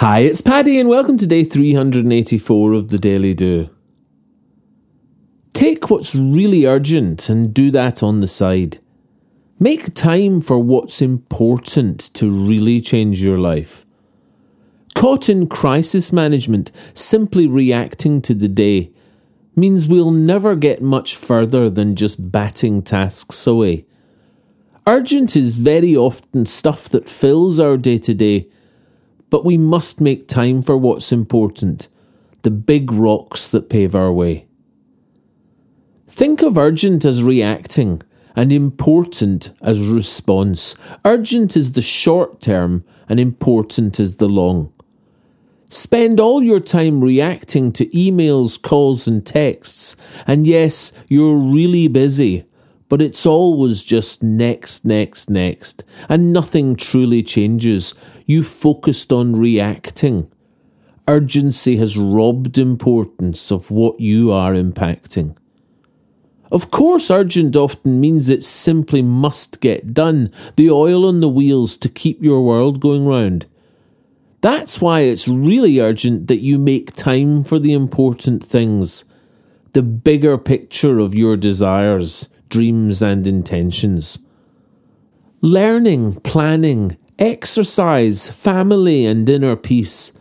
Hi, it's Paddy, and welcome to day 384 of the Daily Do. Take what's really urgent and do that on the side. Make time for what's important to really change your life. Caught in crisis management, simply reacting to the day, means we'll never get much further than just batting tasks away. Urgent is very often stuff that fills our day to day but we must make time for what's important the big rocks that pave our way. Think of urgent as reacting and important as response. Urgent is the short term and important is the long. Spend all your time reacting to emails, calls, and texts, and yes, you're really busy, but it's always just next, next, next, and nothing truly changes. You focused on reacting. Urgency has robbed importance of what you are impacting. Of course, urgent often means it simply must get done, the oil on the wheels to keep your world going round. That's why it's really urgent that you make time for the important things, the bigger picture of your desires dreams, and intentions. Learning, planning, exercise, family, and inner peace.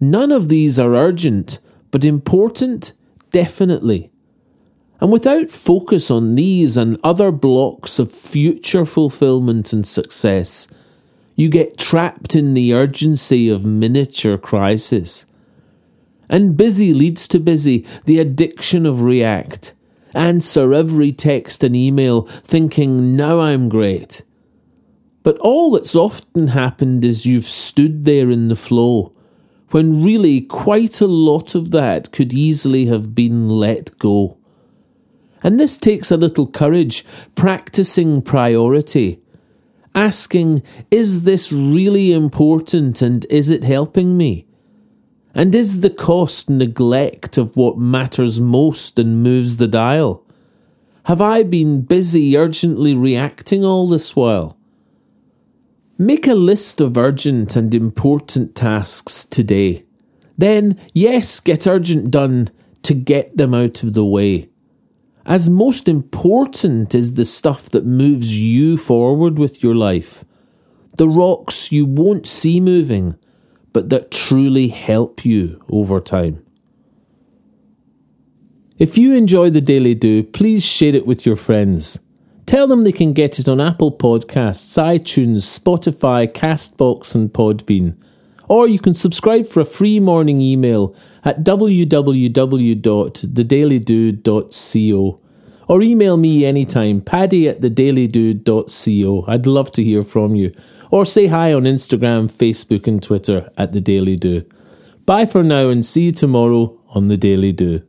None of these are urgent, but important, definitely. And without focus on these and other blocks of future fulfillment and success, you get trapped in the urgency of miniature crisis. And busy leads to busy, the addiction of react answer every text and email thinking, now I'm great. But all that's often happened is you've stood there in the flow, when really quite a lot of that could easily have been let go. And this takes a little courage, practicing priority, asking, is this really important and is it helping me? And is the cost neglect of what matters most and moves the dial? Have I been busy urgently reacting all this while? Make a list of urgent and important tasks today. Then, yes, get urgent done to get them out of the way. As most important is the stuff that moves you forward with your life. The rocks you won't see moving but that truly help you over time. If you enjoy the Daily Do, please share it with your friends. Tell them they can get it on Apple Podcasts, iTunes, Spotify, Castbox, and Podbean. Or you can subscribe for a free morning email at www.thedailydo.co. Or email me anytime, paddy at thedailydo.co. I'd love to hear from you or say hi on Instagram, Facebook, and Twitter at The Daily Do. Bye for now and see you tomorrow on The Daily Do.